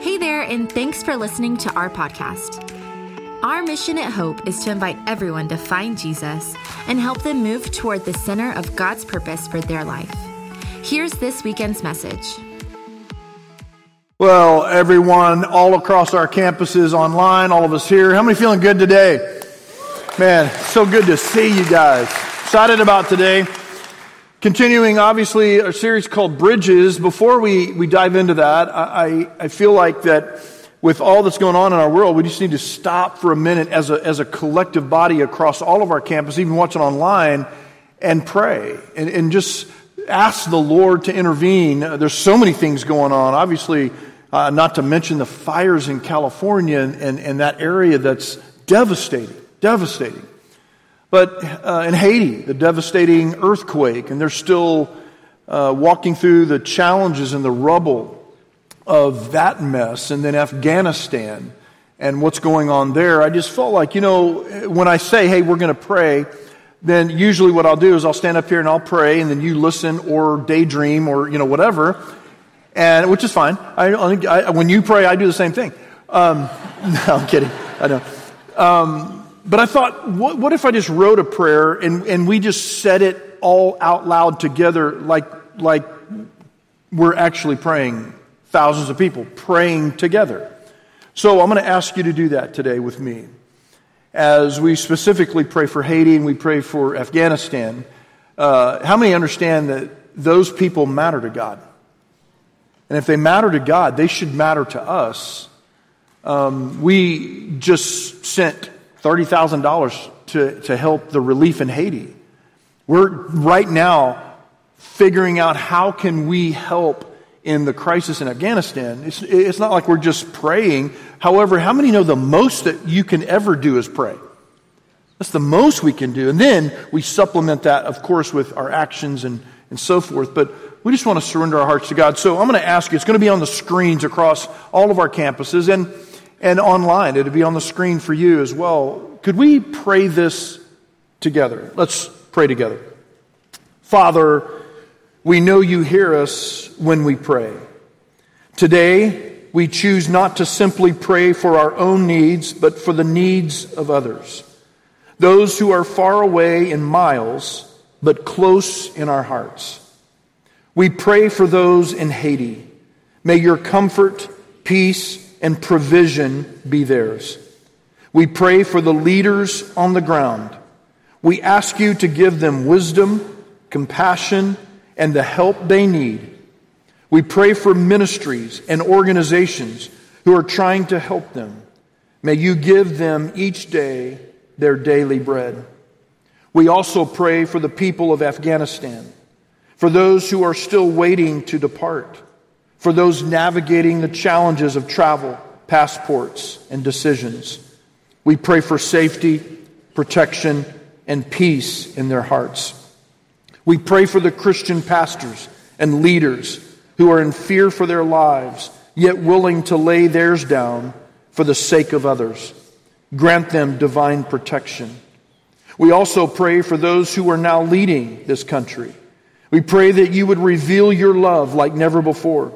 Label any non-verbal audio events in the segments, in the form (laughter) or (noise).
Hey there, and thanks for listening to our podcast. Our mission at Hope is to invite everyone to find Jesus and help them move toward the center of God's purpose for their life. Here's this weekend's message. Well, everyone all across our campuses online, all of us here, how many feeling good today? Man, so good to see you guys. Excited about today. Continuing, obviously, a series called Bridges. Before we, we dive into that, I, I feel like that with all that's going on in our world, we just need to stop for a minute as a, as a collective body across all of our campus, even watching online, and pray and, and just ask the Lord to intervene. There's so many things going on. Obviously, uh, not to mention the fires in California and, and, and that area that's devastating, devastating. But uh, in Haiti, the devastating earthquake, and they're still uh, walking through the challenges and the rubble of that mess, and then Afghanistan and what's going on there. I just felt like, you know, when I say, hey, we're going to pray, then usually what I'll do is I'll stand up here and I'll pray, and then you listen or daydream or, you know, whatever, and which is fine. I, I, when you pray, I do the same thing. Um, (laughs) no, I'm kidding. I know. Um, but I thought, what, what if I just wrote a prayer and, and we just said it all out loud together like, like we're actually praying, thousands of people praying together. So I'm going to ask you to do that today with me. As we specifically pray for Haiti and we pray for Afghanistan, uh, how many understand that those people matter to God? And if they matter to God, they should matter to us. Um, we just sent $30,000 to, to help the relief in Haiti. We're right now figuring out how can we help in the crisis in Afghanistan. It's, it's not like we're just praying. However, how many know the most that you can ever do is pray? That's the most we can do. And then we supplement that, of course, with our actions and, and so forth. But we just want to surrender our hearts to God. So I'm going to ask you, it's going to be on the screens across all of our campuses. And and online. It'll be on the screen for you as well. Could we pray this together? Let's pray together. Father, we know you hear us when we pray. Today, we choose not to simply pray for our own needs, but for the needs of others. Those who are far away in miles, but close in our hearts. We pray for those in Haiti. May your comfort, peace, and provision be theirs. We pray for the leaders on the ground. We ask you to give them wisdom, compassion, and the help they need. We pray for ministries and organizations who are trying to help them. May you give them each day their daily bread. We also pray for the people of Afghanistan, for those who are still waiting to depart for those navigating the challenges of travel, passports, and decisions. We pray for safety, protection, and peace in their hearts. We pray for the Christian pastors and leaders who are in fear for their lives, yet willing to lay theirs down for the sake of others. Grant them divine protection. We also pray for those who are now leading this country. We pray that you would reveal your love like never before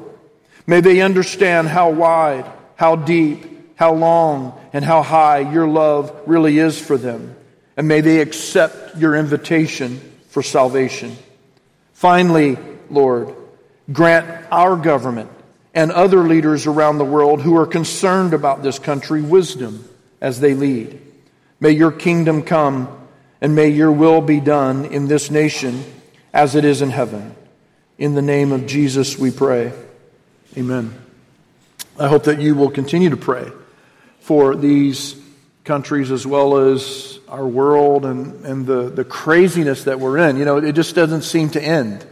May they understand how wide, how deep, how long, and how high your love really is for them. And may they accept your invitation for salvation. Finally, Lord, grant our government and other leaders around the world who are concerned about this country wisdom as they lead. May your kingdom come and may your will be done in this nation as it is in heaven. In the name of Jesus we pray. Amen. I hope that you will continue to pray for these countries as well as our world and, and the, the craziness that we're in. You know, it just doesn't seem to end. A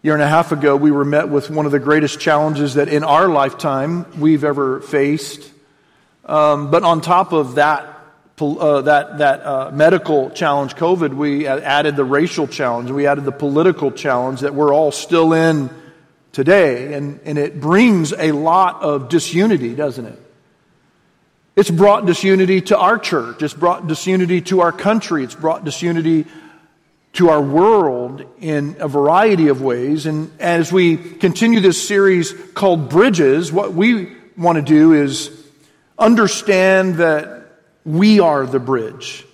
year and a half ago, we were met with one of the greatest challenges that in our lifetime we've ever faced. Um, but on top of that, uh, that, that uh, medical challenge, COVID, we added the racial challenge, we added the political challenge that we're all still in today, and, and it brings a lot of disunity, doesn't it? It's brought disunity to our church. It's brought disunity to our country. It's brought disunity to our world in a variety of ways. And as we continue this series called Bridges, what we want to do is understand that we are the bridge,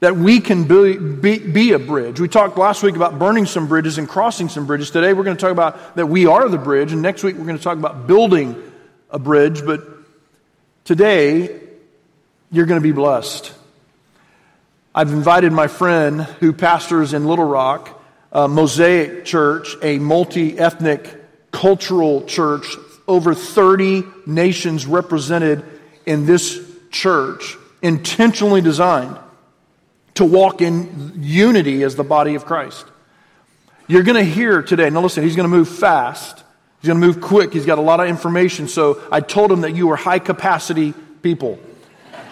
that we can be, be, be, a bridge. We talked last week about burning some bridges and crossing some bridges. Today we're going to talk about that we are the bridge, and next week we're going to talk about building a bridge. But today, you're going to be blessed. I've invited my friend who pastors in Little Rock, a Mosaic Church, a multi ethnic cultural church, over 30 nations represented in this church, intentionally designed to walk in unity as the body of Christ. You're going to hear today, now listen, he's going to move fast. He's going to move quick. He's got a lot of information. So I told him that you are high capacity people.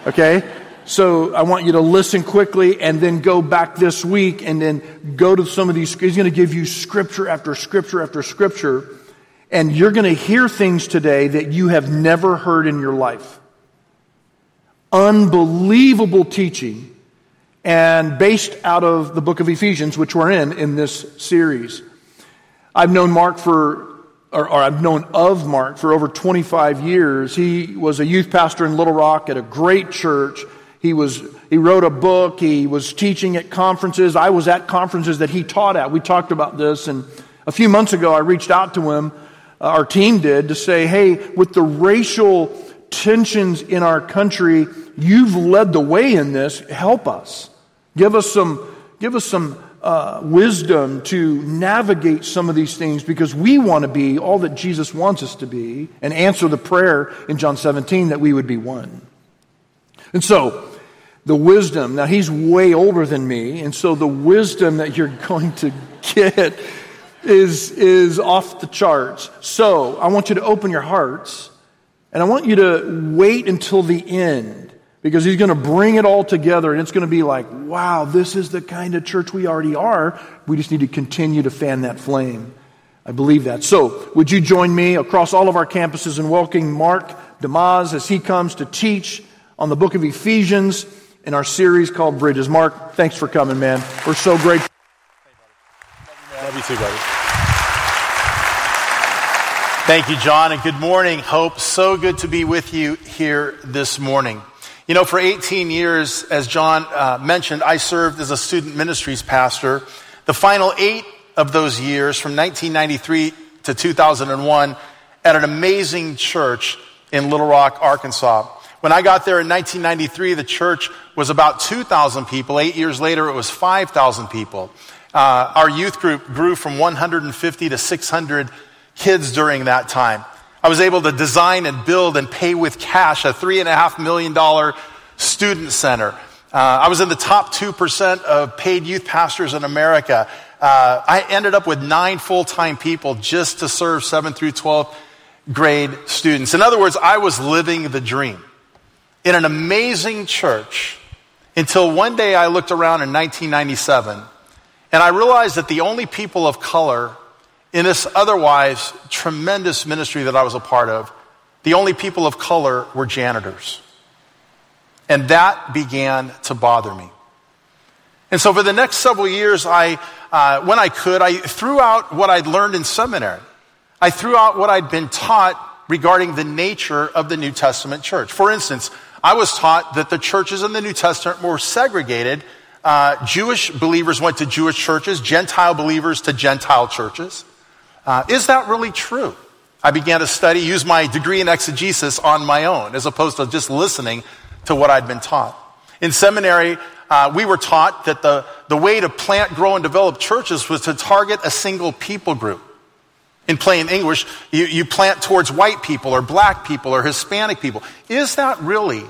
Okay? So I want you to listen quickly and then go back this week and then go to some of these. He's going to give you scripture after scripture after scripture. And you're going to hear things today that you have never heard in your life. Unbelievable teaching and based out of the book of Ephesians, which we're in in this series. I've known Mark for or, or, I've known of Mark for over 25 years. He was a youth pastor in Little Rock at a great church. He was, he wrote a book. He was teaching at conferences. I was at conferences that he taught at. We talked about this. And a few months ago, I reached out to him, uh, our team did, to say, hey, with the racial tensions in our country, you've led the way in this. Help us. Give us some, give us some uh, wisdom to navigate some of these things because we want to be all that Jesus wants us to be and answer the prayer in John 17 that we would be one. And so, the wisdom, now he's way older than me, and so the wisdom that you're (laughs) going to get is, is off the charts. So, I want you to open your hearts and I want you to wait until the end because he's going to bring it all together and it's going to be like, wow, this is the kind of church we already are. We just need to continue to fan that flame. I believe that. So, would you join me across all of our campuses in welcoming Mark DeYmaz as he comes to teach on the book of Ephesians in our series called Bridges? Mark, thanks for coming, man. We're so grateful. Love you too, buddy. Thank you, John, and good morning, Hope. So good to be with you here this morning. You know, for 18 years, as John uh, mentioned, I served as a student ministries pastor. The final eight of those years, from 1993 to 2001, at an amazing church in Little Rock, Arkansas. When I got there in 1993, the church was about 2,000 people. Eight years later, it was 5,000 people. Uh, our youth group grew from 150 to 600 kids during that time. I was able to design and build and pay with cash a $3.5 million student center. Uh, I was in the top 2% of paid youth pastors in America. Uh, I ended up with nine full time people just to serve 7th through 12th grade students. In other words, I was living the dream in an amazing church until one day I looked around in 1997 and I realized that the only people of color in this otherwise tremendous ministry that I was a part of, the only people of color were janitors. And that began to bother me. And so for the next several years, I, uh, when I could, I threw out what I'd learned in seminary. I threw out what I'd been taught regarding the nature of the New Testament church. For instance, I was taught that the churches in the New Testament were segregated. Uh, Jewish believers went to Jewish churches, Gentile believers to Gentile churches. Uh, is that really true? I began to study, use my degree in exegesis on my own, as opposed to just listening to what I'd been taught. In seminary, uh, we were taught that the, the way to plant, grow, and develop churches was to target a single people group. In plain English, you, you plant towards white people or black people or Hispanic people. Is that really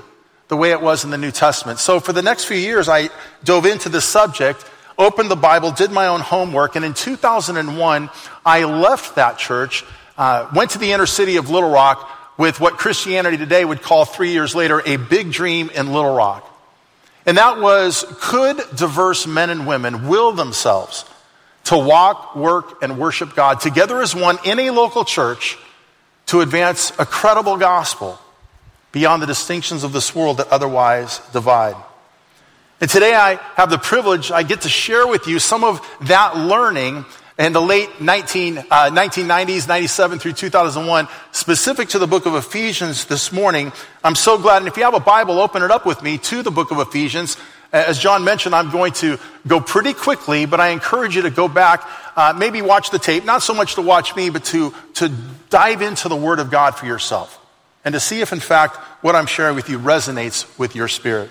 the way it was in the New Testament? So for the next few years, I dove into this subject opened the Bible, did my own homework, and in 2001, I left that church, uh, went to the inner city of Little Rock with what Christianity today would call three years later a big dream in Little Rock. And that was could diverse men and women will themselves to walk, work, and worship God together as one in a local church to advance a credible gospel beyond the distinctions of this world that otherwise divide? And today I have the privilege, I get to share with you some of that learning in the late 19, uh, 1990s, 97 through 2001, specific to the book of Ephesians this morning. I'm so glad. And if you have a Bible, open it up with me to the book of Ephesians. As John mentioned, I'm going to go pretty quickly, but I encourage you to go back, uh, maybe watch the tape, not so much to watch me, but to, to dive into the Word of God for yourself and to see if, in fact, what I'm sharing with you resonates with your spirit.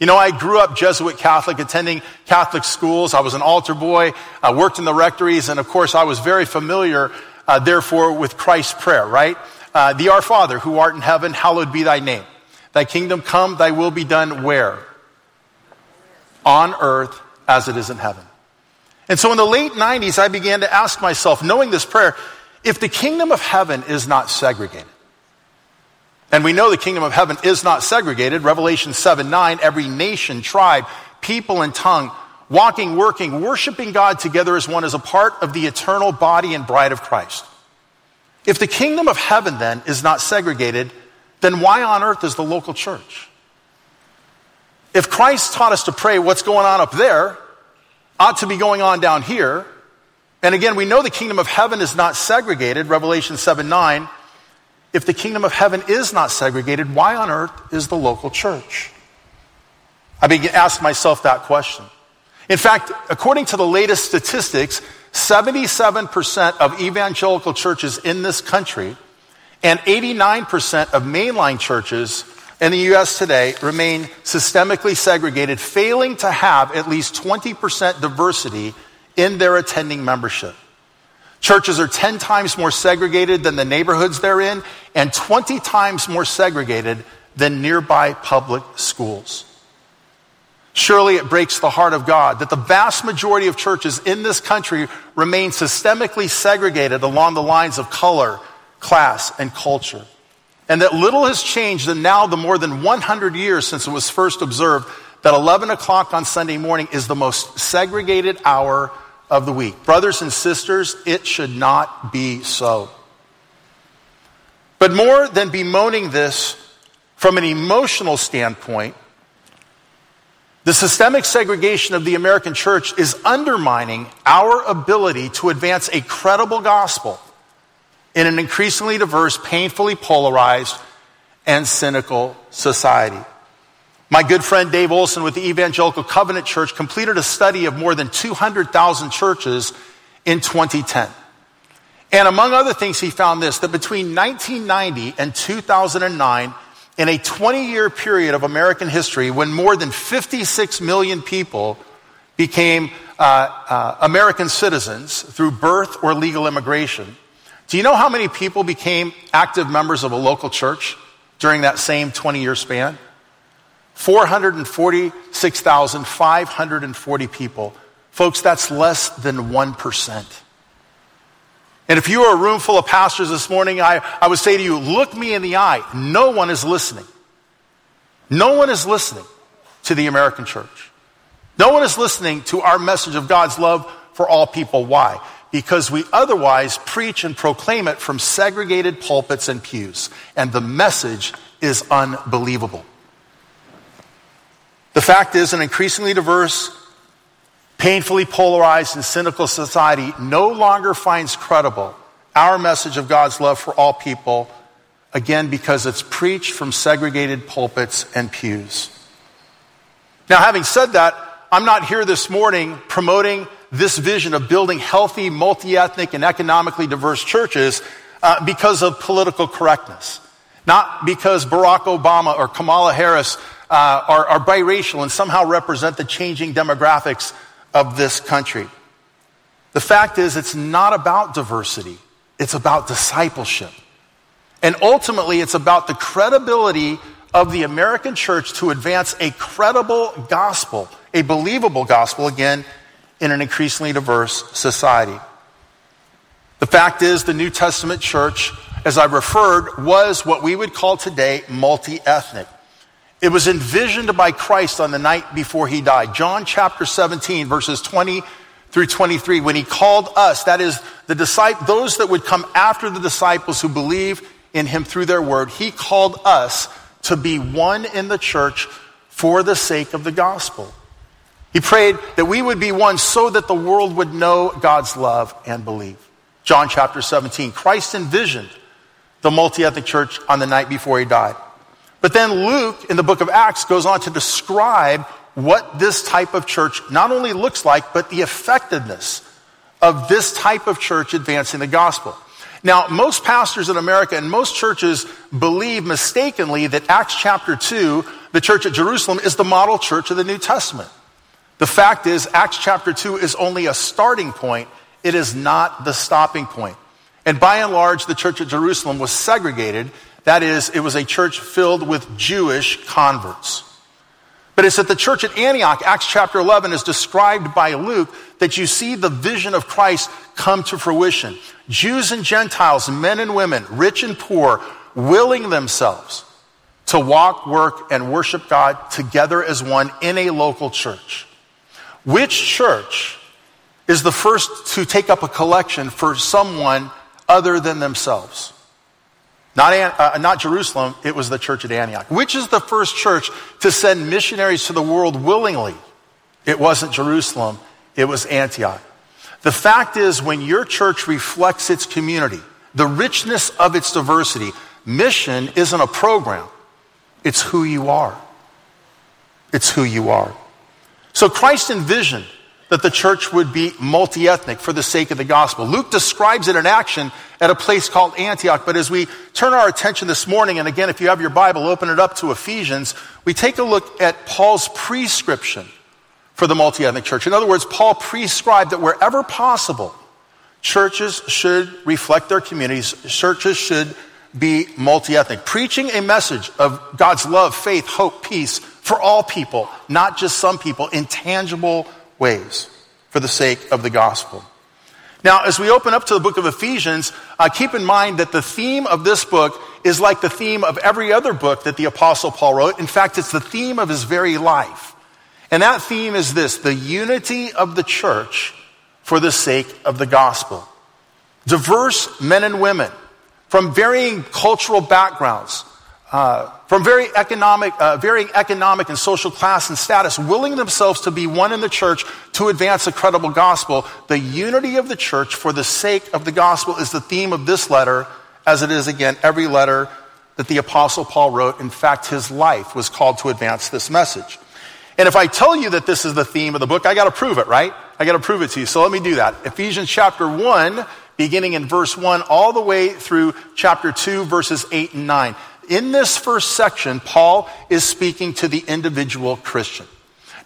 You know, I grew up Jesuit Catholic, attending Catholic schools. I was an altar boy. I worked in the rectories. And of course, I was very familiar, uh, therefore, with Christ's prayer, right? Uh, the Our Father, who art in heaven, hallowed be thy name. Thy kingdom come, thy will be done where? On earth as it is in heaven. And so in the late 90s, I began to ask myself, knowing this prayer, if the kingdom of heaven is not segregated, and we know the kingdom of heaven is not segregated. Revelation 7 9, every nation, tribe, people, and tongue, walking, working, worshiping God together as one is a part of the eternal body and bride of Christ. If the kingdom of heaven then is not segregated, then why on earth is the local church? If Christ taught us to pray what's going on up there ought to be going on down here, and again, we know the kingdom of heaven is not segregated, Revelation 7 9. If the kingdom of heaven is not segregated, why on earth is the local church? I began to ask myself that question. In fact, according to the latest statistics, 77% of evangelical churches in this country and 89% of mainline churches in the U.S. today remain systemically segregated, failing to have at least 20% diversity in their attending membership. Churches are 10 times more segregated than the neighborhoods they're in, and 20 times more segregated than nearby public schools. Surely it breaks the heart of God that the vast majority of churches in this country remain systemically segregated along the lines of color, class, and culture. And that little has changed in now the more than 100 years since it was first observed that 11 o'clock on Sunday morning is the most segregated hour of the week. Brothers and sisters, it should not be so. But more than bemoaning this from an emotional standpoint, the systemic segregation of the American church is undermining our ability to advance a credible gospel in an increasingly diverse, painfully polarized, and cynical society. My good friend Dave Olson with the Evangelical Covenant Church completed a study of more than 200,000 churches in 2010. And among other things, he found this that between 1990 and 2009, in a 20 year period of American history, when more than 56 million people became uh, uh, American citizens through birth or legal immigration, do you know how many people became active members of a local church during that same 20 year span? 446,540 people. Folks, that's less than 1%. And if you are a room full of pastors this morning, I, I would say to you, look me in the eye. No one is listening. No one is listening to the American church. No one is listening to our message of God's love for all people. Why? Because we otherwise preach and proclaim it from segregated pulpits and pews. And the message is unbelievable. The fact is, an increasingly diverse, painfully polarized, and cynical society no longer finds credible our message of God's love for all people, again, because it's preached from segregated pulpits and pews. Now, having said that, I'm not here this morning promoting this vision of building healthy, multi ethnic, and economically diverse churches uh, because of political correctness. Not because Barack Obama or Kamala Harris uh, are, are biracial and somehow represent the changing demographics of this country. The fact is, it's not about diversity, it's about discipleship. And ultimately, it's about the credibility of the American church to advance a credible gospel, a believable gospel, again, in an increasingly diverse society. The fact is, the New Testament church, as I referred, was what we would call today multi ethnic. It was envisioned by Christ on the night before he died. John chapter 17, verses 20 through 23, when he called us, that is, the disciples, those that would come after the disciples who believe in him through their word, he called us to be one in the church for the sake of the gospel. He prayed that we would be one so that the world would know God's love and believe. John chapter 17. Christ envisioned the multi ethnic church on the night before he died. But then Luke in the book of Acts goes on to describe what this type of church not only looks like, but the effectiveness of this type of church advancing the gospel. Now, most pastors in America and most churches believe mistakenly that Acts chapter 2, the church at Jerusalem, is the model church of the New Testament. The fact is, Acts chapter 2 is only a starting point, it is not the stopping point. And by and large, the church at Jerusalem was segregated. That is, it was a church filled with Jewish converts. But it's at the church at Antioch, Acts chapter 11 is described by Luke, that you see the vision of Christ come to fruition. Jews and Gentiles, men and women, rich and poor, willing themselves to walk, work, and worship God together as one in a local church. Which church is the first to take up a collection for someone other than themselves? Not, uh, not Jerusalem, it was the church at Antioch. Which is the first church to send missionaries to the world willingly? It wasn't Jerusalem, it was Antioch. The fact is, when your church reflects its community, the richness of its diversity, mission isn't a program, it's who you are. It's who you are. So Christ envisioned that the church would be multi ethnic for the sake of the gospel. Luke describes it in action at a place called Antioch. But as we turn our attention this morning, and again, if you have your Bible, open it up to Ephesians, we take a look at Paul's prescription for the multi ethnic church. In other words, Paul prescribed that wherever possible, churches should reflect their communities, churches should be multi ethnic, preaching a message of God's love, faith, hope, peace for all people, not just some people, in tangible ways for the sake of the gospel. Now, as we open up to the book of Ephesians, uh, keep in mind that the theme of this book is like the theme of every other book that the Apostle Paul wrote. In fact, it's the theme of his very life. And that theme is this the unity of the church for the sake of the gospel. Diverse men and women from varying cultural backgrounds, uh, from very economic, uh, varying economic and social class and status, willing themselves to be one in the church to advance the credible gospel. The unity of the church for the sake of the gospel is the theme of this letter, as it is again every letter that the apostle Paul wrote. In fact, his life was called to advance this message. And if I tell you that this is the theme of the book, I got to prove it, right? I got to prove it to you. So let me do that. Ephesians chapter 1, beginning in verse 1, all the way through chapter 2, verses 8 and 9 in this first section, Paul is speaking to the individual Christian.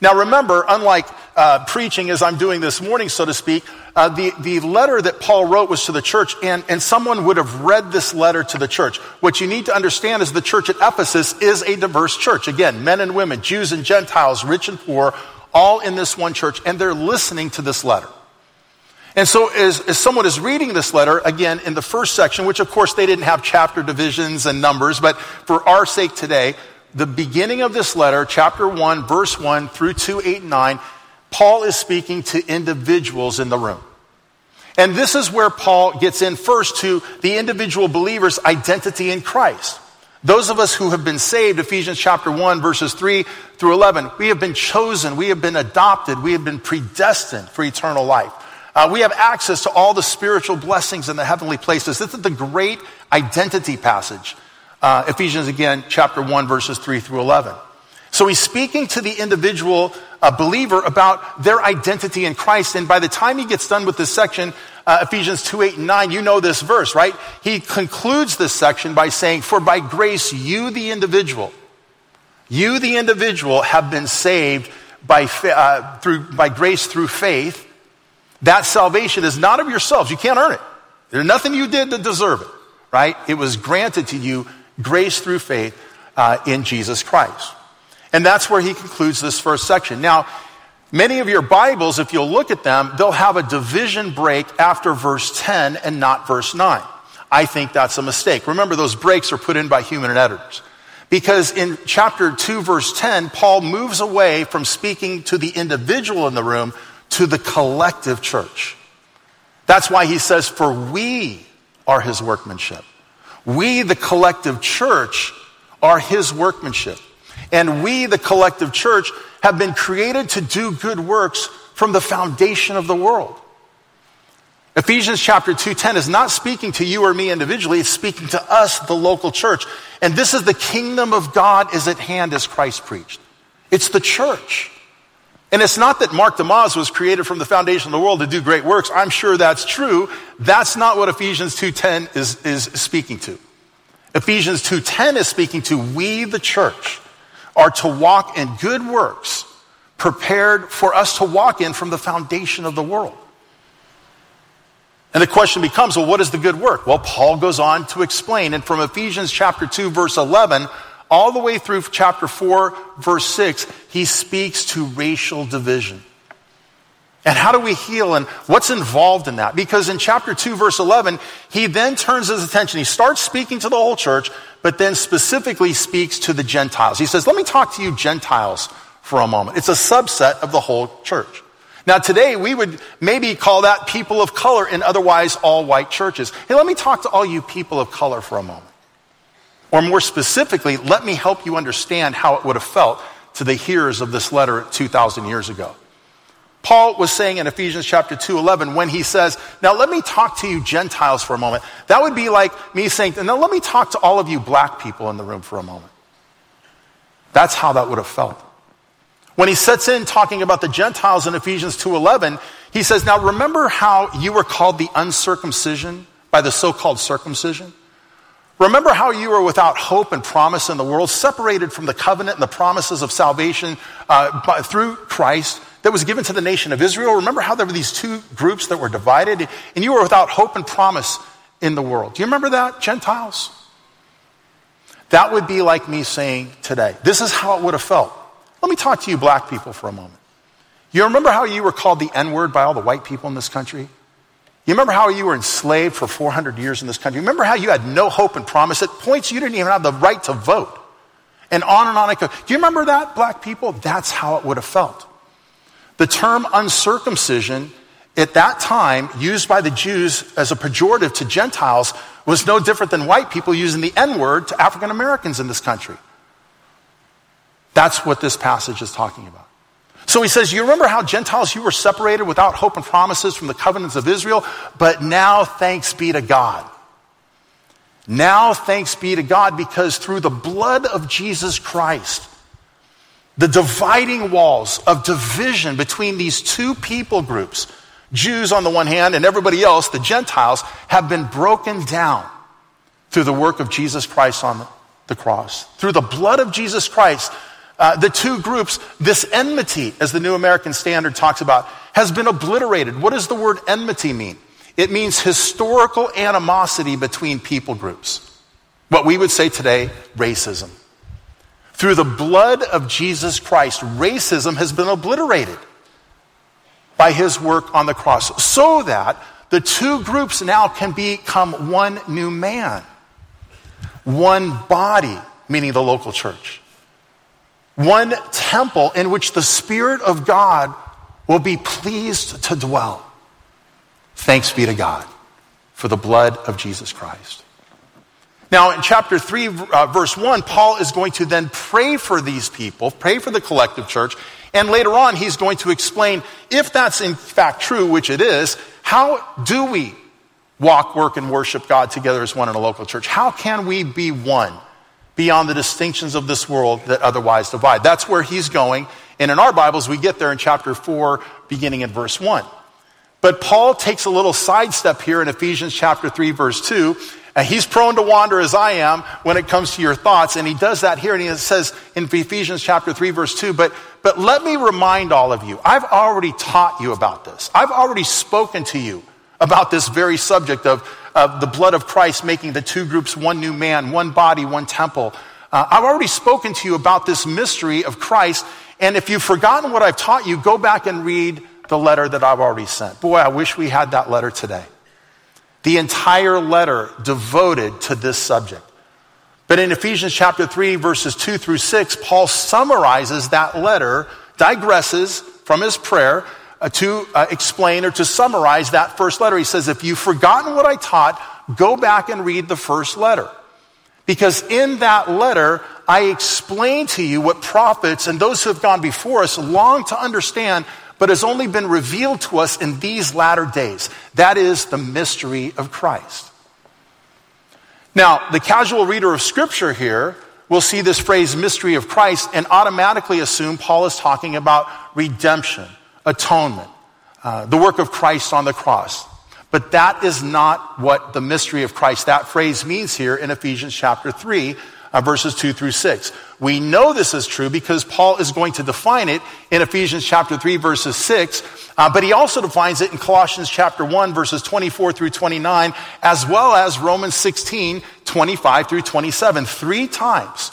Now remember, unlike uh, preaching as I'm doing this morning, so to speak, uh, the, the letter that Paul wrote was to the church, and, and someone would have read this letter to the church. What you need to understand is the church at Ephesus is a diverse church. Again, men and women, Jews and Gentiles, rich and poor, all in this one church, and they're listening to this letter. And so, as, as, someone is reading this letter, again, in the first section, which of course they didn't have chapter divisions and numbers, but for our sake today, the beginning of this letter, chapter 1, verse 1 through 2, 8, and 9, Paul is speaking to individuals in the room. And this is where Paul gets in first to the individual believer's identity in Christ. Those of us who have been saved, Ephesians chapter 1, verses 3 through 11, we have been chosen, we have been adopted, we have been predestined for eternal life. Uh, we have access to all the spiritual blessings in the heavenly places. This is the great identity passage. Uh, Ephesians again, chapter 1, verses 3 through 11. So he's speaking to the individual uh, believer about their identity in Christ. And by the time he gets done with this section, uh, Ephesians 2, 8, and 9, you know this verse, right? He concludes this section by saying, For by grace, you, the individual, you, the individual, have been saved by, uh, through, by grace through faith that salvation is not of yourselves. You can't earn it. There's nothing you did to deserve it, right? It was granted to you grace through faith uh, in Jesus Christ. And that's where he concludes this first section. Now, many of your Bibles, if you'll look at them, they'll have a division break after verse 10 and not verse 9. I think that's a mistake. Remember, those breaks are put in by human editors. Because in chapter 2, verse 10, Paul moves away from speaking to the individual in the room to the collective church. That's why he says, For we are his workmanship. We, the collective church, are his workmanship. and we, the collective church, have been created to do good works from the foundation of the world. Ephesians chapter 2:10 is not speaking to you or me individually, it's speaking to us, the local church. And this is the kingdom of God is at hand as Christ preached. It's the church. And it's not that Mark DeYmaz was created from the foundation of the world to do great works. I'm sure that's true. That's not what Ephesians 2.10 is, is speaking to. Ephesians 2.10 is speaking to we, the church, are to walk in good works prepared for us to walk in from the foundation of the world. And the question becomes, well, what is the good work? Well, Paul goes on to explain. And from Ephesians chapter 2, verse 11, all the way through chapter 4, verse 6, he speaks to racial division. And how do we heal and what's involved in that? Because in chapter 2, verse 11, he then turns his attention. He starts speaking to the whole church, but then specifically speaks to the Gentiles. He says, Let me talk to you, Gentiles, for a moment. It's a subset of the whole church. Now, today we would maybe call that people of color in otherwise all white churches. Hey, let me talk to all you people of color for a moment. Or more specifically, let me help you understand how it would have felt to the hearers of this letter 2,000 years ago. Paul was saying in Ephesians chapter 2:11 when he says, "Now let me talk to you Gentiles for a moment." That would be like me saying, "Now let me talk to all of you black people in the room for a moment." That's how that would have felt. When he sets in talking about the Gentiles in Ephesians 2:11, he says, "Now remember how you were called the uncircumcision by the so-called circumcision? Remember how you were without hope and promise in the world, separated from the covenant and the promises of salvation uh, by, through Christ that was given to the nation of Israel? Remember how there were these two groups that were divided and you were without hope and promise in the world? Do you remember that, Gentiles? That would be like me saying today, this is how it would have felt let me talk to you, black people, for a moment. You remember how you were called the N word by all the white people in this country? You remember how you were enslaved for 400 years in this country? Remember how you had no hope and promise? At points you didn't even have the right to vote. And on and on it goes. Do you remember that, black people? That's how it would have felt. The term uncircumcision at that time, used by the Jews as a pejorative to Gentiles, was no different than white people using the N word to African Americans in this country. That's what this passage is talking about. So he says, You remember how Gentiles, you were separated without hope and promises from the covenants of Israel, but now thanks be to God. Now thanks be to God because through the blood of Jesus Christ, the dividing walls of division between these two people groups, Jews on the one hand and everybody else, the Gentiles, have been broken down through the work of Jesus Christ on the cross. Through the blood of Jesus Christ, uh, the two groups, this enmity, as the New American Standard talks about, has been obliterated. What does the word enmity mean? It means historical animosity between people groups. What we would say today, racism. Through the blood of Jesus Christ, racism has been obliterated by his work on the cross so that the two groups now can become one new man, one body, meaning the local church one temple in which the Spirit of God will be pleased to dwell. Thanks be to God for the blood of Jesus Christ. Now, in chapter 3, uh, verse 1, Paul is going to then pray for these people, pray for the collective church, and later on, he's going to explain if that's in fact true, which it is, how do we walk, work, and worship God together as one in a local church? How can we be one? Beyond the distinctions of this world that otherwise divide. That's where he's going. And in our Bibles, we get there in chapter 4, beginning in verse 1. But Paul takes a little sidestep here in Ephesians chapter 3, verse 2. And he's prone to wander as I am when it comes to your thoughts. And he does that here. And he says in Ephesians chapter 3, verse 2, but, but let me remind all of you, I've already taught you about this. I've already spoken to you about this very subject of, of the blood of Christ making the two groups one new man, one body, one temple. Uh, I've already spoken to you about this mystery of Christ. And if you've forgotten what I've taught you, go back and read the letter that I've already sent. Boy, I wish we had that letter today. The entire letter devoted to this subject. But in Ephesians chapter 3, verses 2 through 6, Paul summarizes that letter, digresses from his prayer, to uh, explain or to summarize that first letter. He says, If you've forgotten what I taught, go back and read the first letter. Because in that letter, I explain to you what prophets and those who have gone before us long to understand, but has only been revealed to us in these latter days. That is the mystery of Christ. Now, the casual reader of Scripture here will see this phrase, mystery of Christ, and automatically assume Paul is talking about redemption, atonement, uh, the work of Christ on the cross. But that is not what the mystery of Christ, that phrase means here in Ephesians chapter 3, uh, verses 2 through 6. We know this is true because Paul is going to define it in Ephesians chapter 3, verses 6, uh, but he also defines it in Colossians chapter 1, verses 24 through 29, as well as Romans 16, 25 through 27. Three times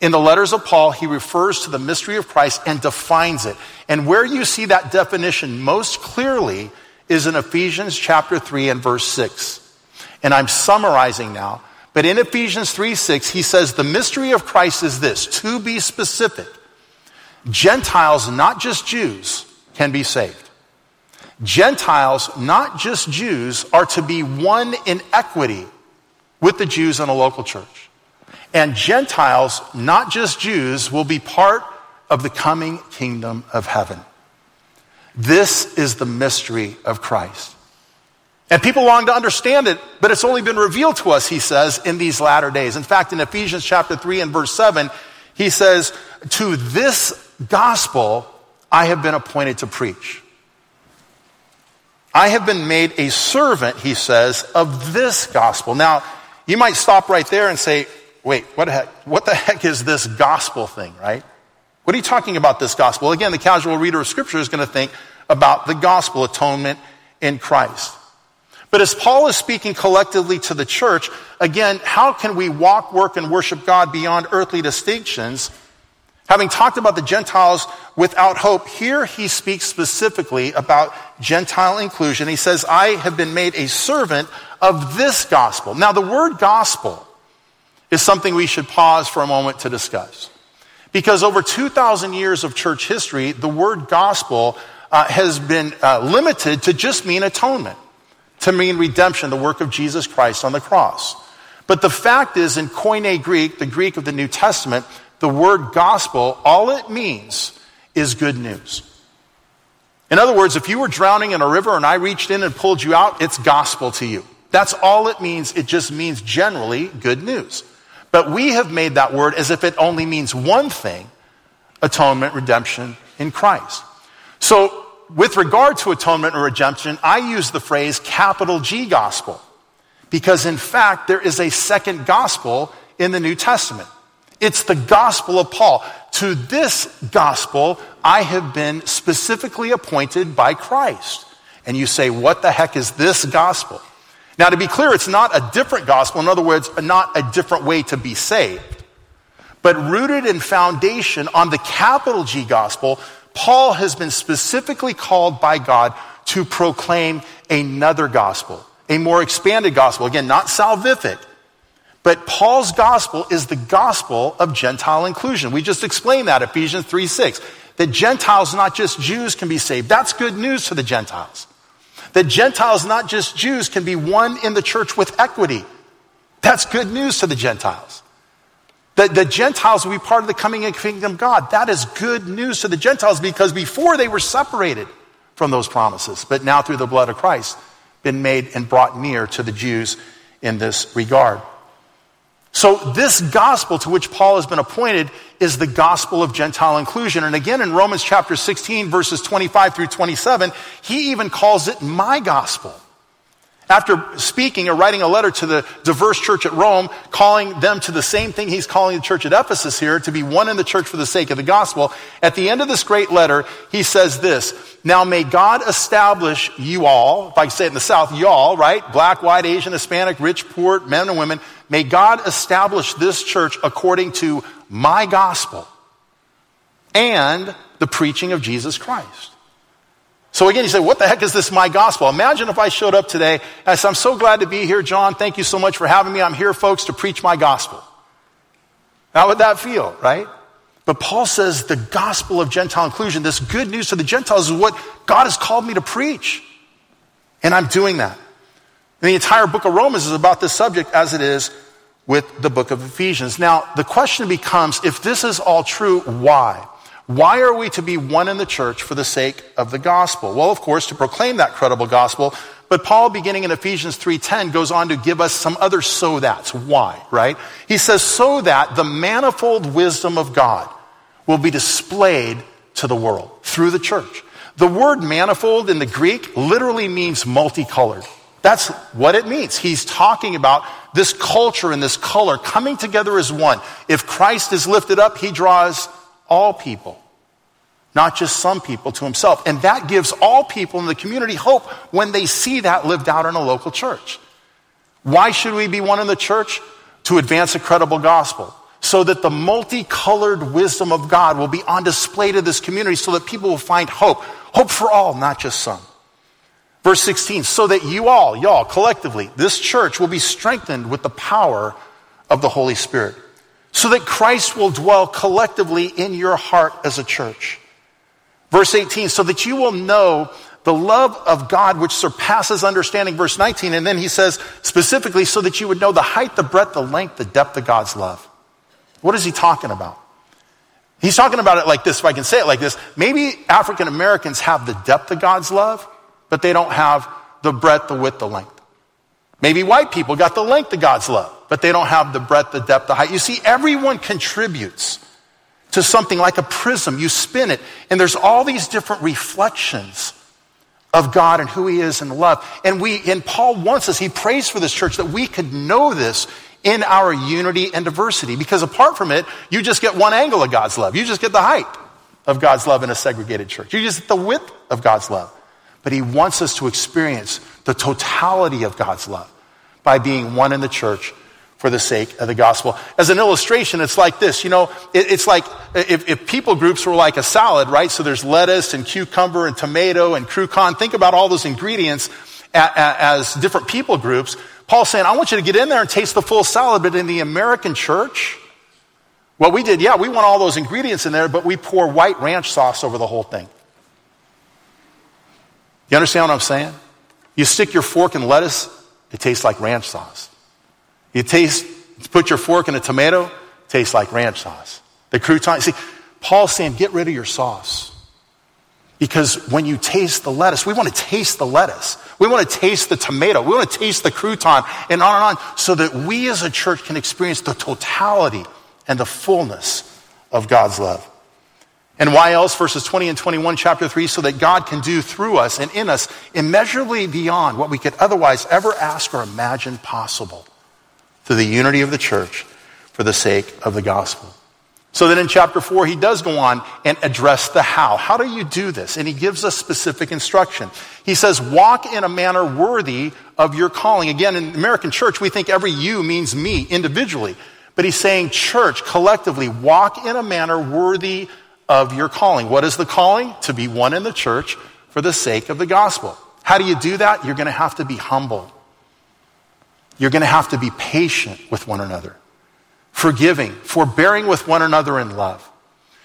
in the letters of Paul, he refers to the mystery of Christ and defines it. And where you see that definition most clearly is in Ephesians chapter 3 and verse 6. And I'm summarizing now, but in Ephesians 3 6, he says, The mystery of Christ is this, to be specific. Gentiles, not just Jews, can be saved. Gentiles, not just Jews, are to be one in equity with the Jews in a local church. And Gentiles, not just Jews, will be part of the coming kingdom of heaven. This is the mystery of Christ. And people long to understand it, but it's only been revealed to us, he says, in these latter days. In fact, in Ephesians chapter 3 and verse 7, he says, To this gospel I have been appointed to preach. I have been made a servant, he says, of this gospel. Now, you might stop right there and say, wait, what the heck, what the heck is this gospel thing, right? What are you talking about this gospel? Again, the casual reader of scripture is going to think about the gospel atonement in Christ. But as Paul is speaking collectively to the church, again, how can we walk, work, and worship God beyond earthly distinctions? Having talked about the Gentiles without hope, here he speaks specifically about Gentile inclusion. He says, I have been made a servant of this gospel. Now, the word gospel is something we should pause for a moment to discuss. Because over 2,000 years of church history, the word gospel uh, has been uh, limited to just mean atonement, to mean redemption, the work of Jesus Christ on the cross. But the fact is, in Koine Greek, the Greek of the New Testament, the word gospel, all it means is good news. In other words, if you were drowning in a river and I reached in and pulled you out, it's gospel to you. That's all it means. It just means generally good news. But we have made that word as if it only means one thing atonement, redemption in Christ. So, with regard to atonement or redemption, I use the phrase capital G gospel because, in fact, there is a second gospel in the New Testament. It's the gospel of Paul. To this gospel, I have been specifically appointed by Christ. And you say, what the heck is this gospel? Now, to be clear, it's not a different gospel. In other words, not a different way to be saved. But rooted in foundation on the capital G gospel, Paul has been specifically called by God to proclaim another gospel, a more expanded gospel. Again, not salvific, but Paul's gospel is the gospel of Gentile inclusion. We just explained that, Ephesians 3 6. That Gentiles, not just Jews, can be saved. That's good news to the Gentiles. That Gentiles, not just Jews, can be one in the church with equity. That's good news to the Gentiles. That the Gentiles will be part of the coming kingdom of God. That is good news to the Gentiles because before they were separated from those promises, but now through the blood of Christ, been made and brought near to the Jews in this regard. So, this gospel to which Paul has been appointed is the gospel of Gentile inclusion. And again, in Romans chapter 16, verses 25 through 27, he even calls it my gospel. After speaking or writing a letter to the diverse church at Rome, calling them to the same thing he's calling the church at Ephesus here, to be one in the church for the sake of the gospel, at the end of this great letter, he says this Now may God establish you all, if I say it in the South, y'all, right? Black, white, Asian, Hispanic, rich, poor, men and women May God establish this church according to my gospel and the preaching of Jesus Christ. So again, you say, what the heck is this my gospel? Imagine if I showed up today and I said, I'm so glad to be here, John. Thank you so much for having me. I'm here, folks, to preach my gospel. How would that feel, right? But Paul says the gospel of Gentile inclusion, this good news to the Gentiles, is what God has called me to preach. And I'm doing that. And the entire book of Romans is about this subject as it is with the book of Ephesians. Now, the question becomes if this is all true, why? Why are we to be one in the church for the sake of the gospel? Well, of course, to proclaim that credible gospel, but Paul, beginning in Ephesians 3.10, goes on to give us some other so that's. Why, right? He says, so that the manifold wisdom of God will be displayed to the world through the church. The word manifold in the Greek literally means multicolored. That's what it means. He's talking about this culture and this color coming together as one. If Christ is lifted up, he draws all people not just some people to himself. And that gives all people in the community hope when they see that lived out in a local church. Why should we be one in the church? To advance a credible gospel. So that the multicolored wisdom of God will be on display to this community so that people will find hope. Hope for all, not just some. Verse 16, so that you all, y'all, collectively, this church will be strengthened with the power of the Holy Spirit. So that Christ will dwell collectively in your heart as a church. Verse 18, so that you will know the love of God which surpasses understanding. Verse 19, and then he says specifically, so that you would know the height, the breadth, the length, the depth of God's love. What is he talking about? He's talking about it like this, if I can say it like this. Maybe African Americans have the depth of God's love, but they don't have the breadth, the width, the length. Maybe white people got the length of God's love, but they don't have the breadth, the depth, the height. You see, everyone contributes to something like a prism. You spin it, and there's all these different reflections of God and who He is in love. And we, and Paul wants us, he prays for this church that we could know this in our unity and diversity. Because apart from it, you just get one angle of God's love. You just get the height of God's love in a segregated church. You just get the width of God's love. But he wants us to experience the totality of God's love by being one in the church for the sake of the gospel. As an illustration, it's like this. You know, it, it's like if, if, people groups were like a salad, right? So there's lettuce and cucumber and tomato and crouton. Think about all those ingredients as, as different people groups. Paul's saying, I want you to get in there and taste the full salad, but in the American church, what we did, yeah, we want all those ingredients in there, but we pour white ranch sauce over the whole thing. You understand what I'm saying? You stick your fork in lettuce, it tastes like ranch sauce. You taste, put your fork in a tomato, tastes like ranch sauce. The crouton, see, Paul's saying, get rid of your sauce. Because when you taste the lettuce, we want to taste the lettuce. We want to taste the tomato. We want to taste the crouton and on and on so that we as a church can experience the totality and the fullness of God's love. And why else? Verses 20 and 21, chapter 3, so that God can do through us and in us immeasurably beyond what we could otherwise ever ask or imagine possible through the unity of the church for the sake of the gospel. So then in chapter 4, he does go on and address the how. How do you do this? And he gives us specific instruction. He says, walk in a manner worthy of your calling. Again, in the American church, we think every you means me individually. But he's saying, church, collectively, walk in a manner worthy of your calling. What is the calling? To be one in the church for the sake of the gospel. How do you do that? You're going to have to be humble. You're going to have to be patient with one another, forgiving, forbearing with one another in love.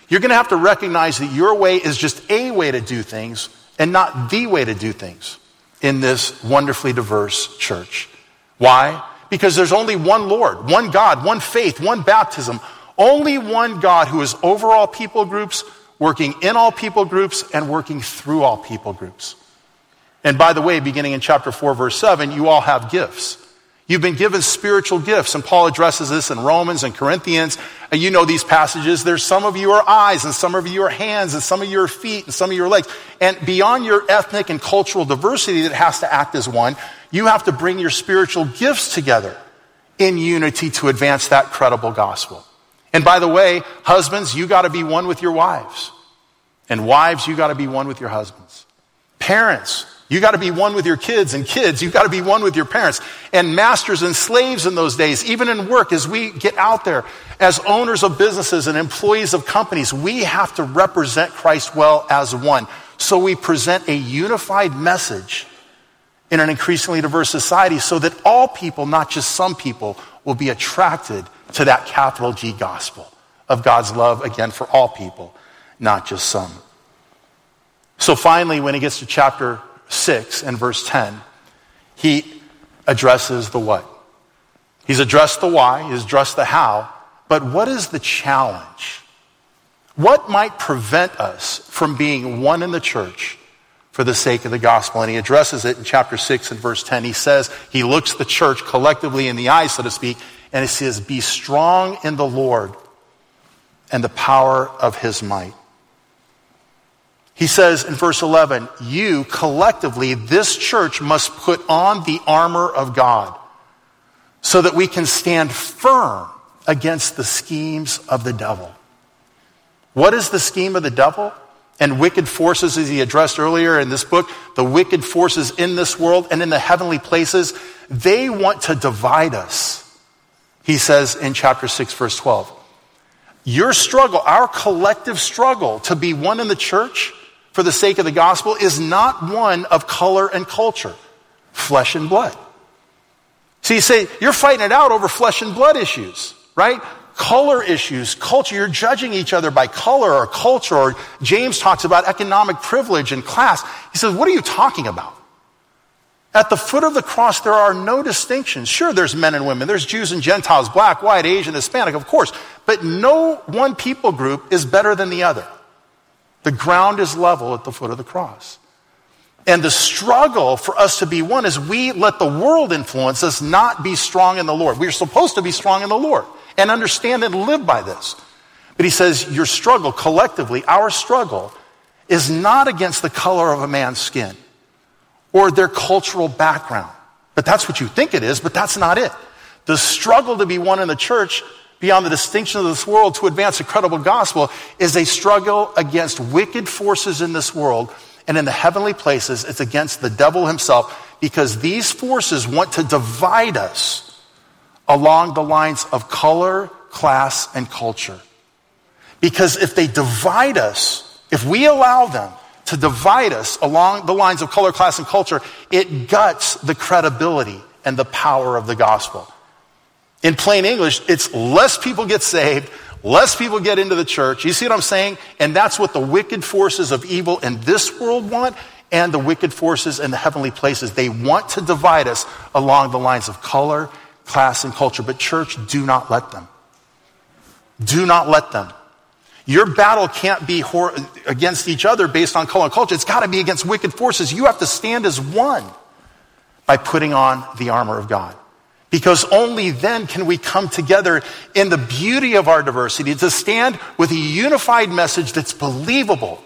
You're going to have to recognize that your way is just a way to do things and not the way to do things in this wonderfully diverse church. Why? Because there's only one Lord, one God, one faith, one baptism, only one God who is over all people groups, working in all people groups, and working through all people groups. And by the way, beginning in chapter 4, verse 7, you all have gifts. You've been given spiritual gifts, and Paul addresses this in Romans and Corinthians. And you know these passages. There's some of you are eyes, and some of you are hands, and some of you are feet, and some of you are legs. And beyond your ethnic and cultural diversity that has to act as one, you have to bring your spiritual gifts together in unity to advance that credible gospel. And by the way, husbands, you got to be one with your wives. And wives, you got to be one with your husbands. Parents, you got to be one with your kids, and kids, you got to be one with your parents. And masters and slaves in those days, even in work, as we get out there as owners of businesses and employees of companies, we have to represent Christ well as one. So we present a unified message in an increasingly diverse society so that all people, not just some people, will be attracted to that capital G gospel of God's love, again, for all people, not just some. So finally, when he gets to chapter 6 and verse 10, he addresses the what? He's addressed the why, he's addressed the how, but what is the challenge? What might prevent us from being one in the church for the sake of the gospel? And he addresses it in chapter 6 and verse 10. He says, he looks the church collectively in the eye, so to speak, and he says, Be strong in the Lord and the power of his might. He says in verse 11, You collectively, this church must put on the armor of God so that we can stand firm against the schemes of the devil. What is the scheme of the devil? And wicked forces, as he addressed earlier in this book, the wicked forces in this world and in the heavenly places, they want to divide us. He says in chapter 6, verse 12. Your struggle, our collective struggle to be one in the church for the sake of the gospel is not one of color and culture, flesh and blood. See, you say you're fighting it out over flesh and blood issues, right? Color issues, culture. You're judging each other by color or culture. Or James talks about economic privilege and class. He says, What are you talking about? At the foot of the cross, there are no distinctions. Sure, there's men and women, there's Jews and Gentiles, black, white, Asian, Hispanic, of course, but no one people group is better than the other. The ground is level at the foot of the cross. And the struggle for us to be one is we let the world influence us not be strong in the Lord. We're supposed to be strong in the Lord and understand and live by this. But he says, Your struggle, collectively, our struggle, is not against the color of a man's skin or their cultural background. But that's what you think it is, but that's not it. The struggle to be one in the church beyond the distinction of this world to advance a credible gospel is a struggle against wicked forces in this world and in the heavenly places, it's against the devil himself because these forces want to divide us along the lines of color, class, and culture. Because if they divide us, if we allow them to divide us along the lines of color, class, and culture, it guts the credibility and the power of the gospel. In plain English, it's less people get saved, Less people get into the church. You see what I'm saying? And that's what the wicked forces of evil in this world want and the wicked forces in the heavenly places. They want to divide us along the lines of color, class, and culture. But, church, do not let them. Do not let them. Your battle can't be against each other based on color and culture. It's got to be against wicked forces. You have to stand as one by putting on the armor of God. Because only then can we come together in the beauty of our diversity to stand with a unified message that's believable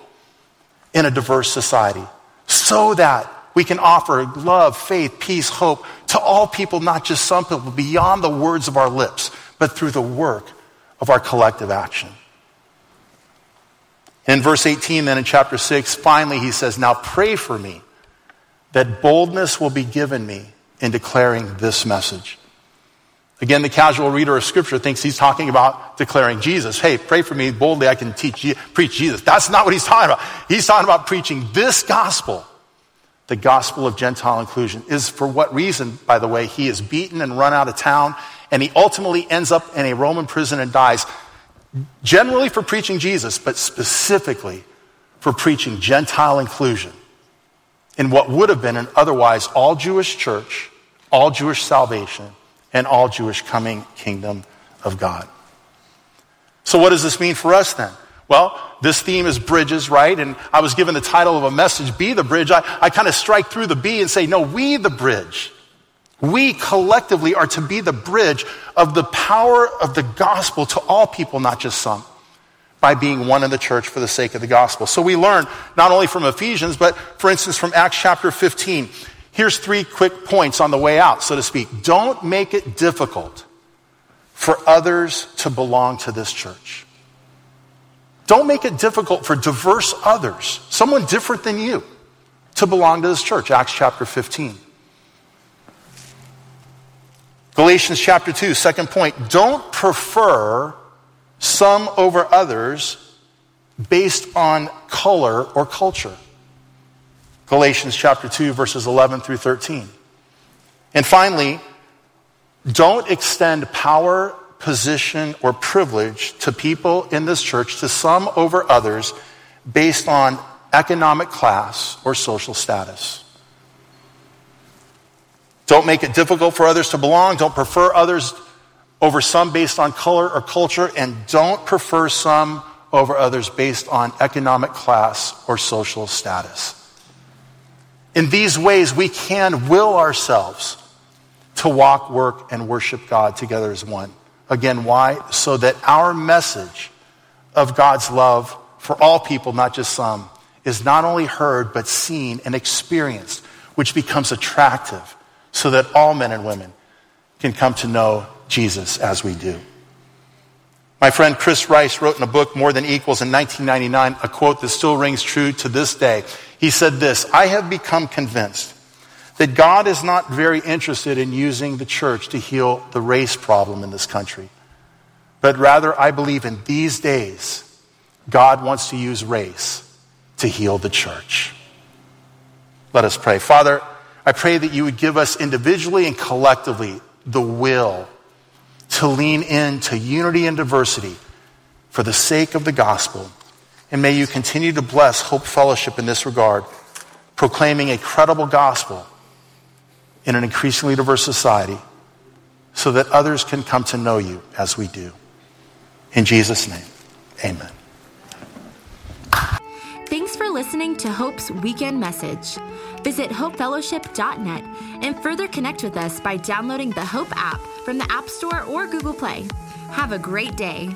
in a diverse society so that we can offer love, faith, peace, hope to all people, not just some people, beyond the words of our lips, but through the work of our collective action. In verse 18, then in chapter 6, finally he says, Now pray for me that boldness will be given me in declaring this message. Again, the casual reader of scripture thinks he's talking about declaring Jesus. Hey, pray for me boldly, I can teach, preach Jesus. That's not what he's talking about. He's talking about preaching this gospel. The gospel of Gentile inclusion is for what reason, by the way, he is beaten and run out of town, and he ultimately ends up in a Roman prison and dies. Generally for preaching Jesus, but specifically for preaching Gentile inclusion in what would have been an otherwise all Jewish church, all Jewish salvation, and all Jewish coming kingdom of God. So, what does this mean for us then? Well, this theme is bridges, right? And I was given the title of a message, Be the Bridge. I, I kind of strike through the B and say, No, we the bridge. We collectively are to be the bridge of the power of the gospel to all people, not just some, by being one in the church for the sake of the gospel. So we learn not only from Ephesians, but for instance from Acts chapter 15. Here's three quick points on the way out, so to speak. Don't make it difficult for others to belong to this church. Don't make it difficult for diverse others, someone different than you, to belong to this church. Acts chapter 15. Galatians chapter 2, second point. Don't prefer some over others based on color or culture. Galatians chapter 2, verses 11 through 13. And finally, don't extend power, position, or privilege to people in this church, to some over others, based on economic class or social status. Don't make it difficult for others to belong. Don't prefer others over some based on color or culture. And don't prefer some over others based on economic class or social status. In these ways, we can will ourselves to walk, work, and worship God together as one. Again, why? So that our message of God's love for all people, not just some, is not only heard, but seen and experienced, which becomes attractive so that all men and women can come to know Jesus as we do. My friend Chris Rice wrote in a book, More Than Equals, in 1999, a quote that still rings true to this day. He said this I have become convinced that God is not very interested in using the church to heal the race problem in this country. But rather, I believe in these days, God wants to use race to heal the church. Let us pray. Father, I pray that you would give us individually and collectively the will to lean into unity and diversity for the sake of the gospel. And may you continue to bless Hope Fellowship in this regard, proclaiming a credible gospel in an increasingly diverse society so that others can come to know you as we do. In Jesus' name, amen. Thanks for listening to Hope's weekend message. Visit hopefellowship.net and further connect with us by downloading the Hope app from the App Store or Google Play. Have a great day.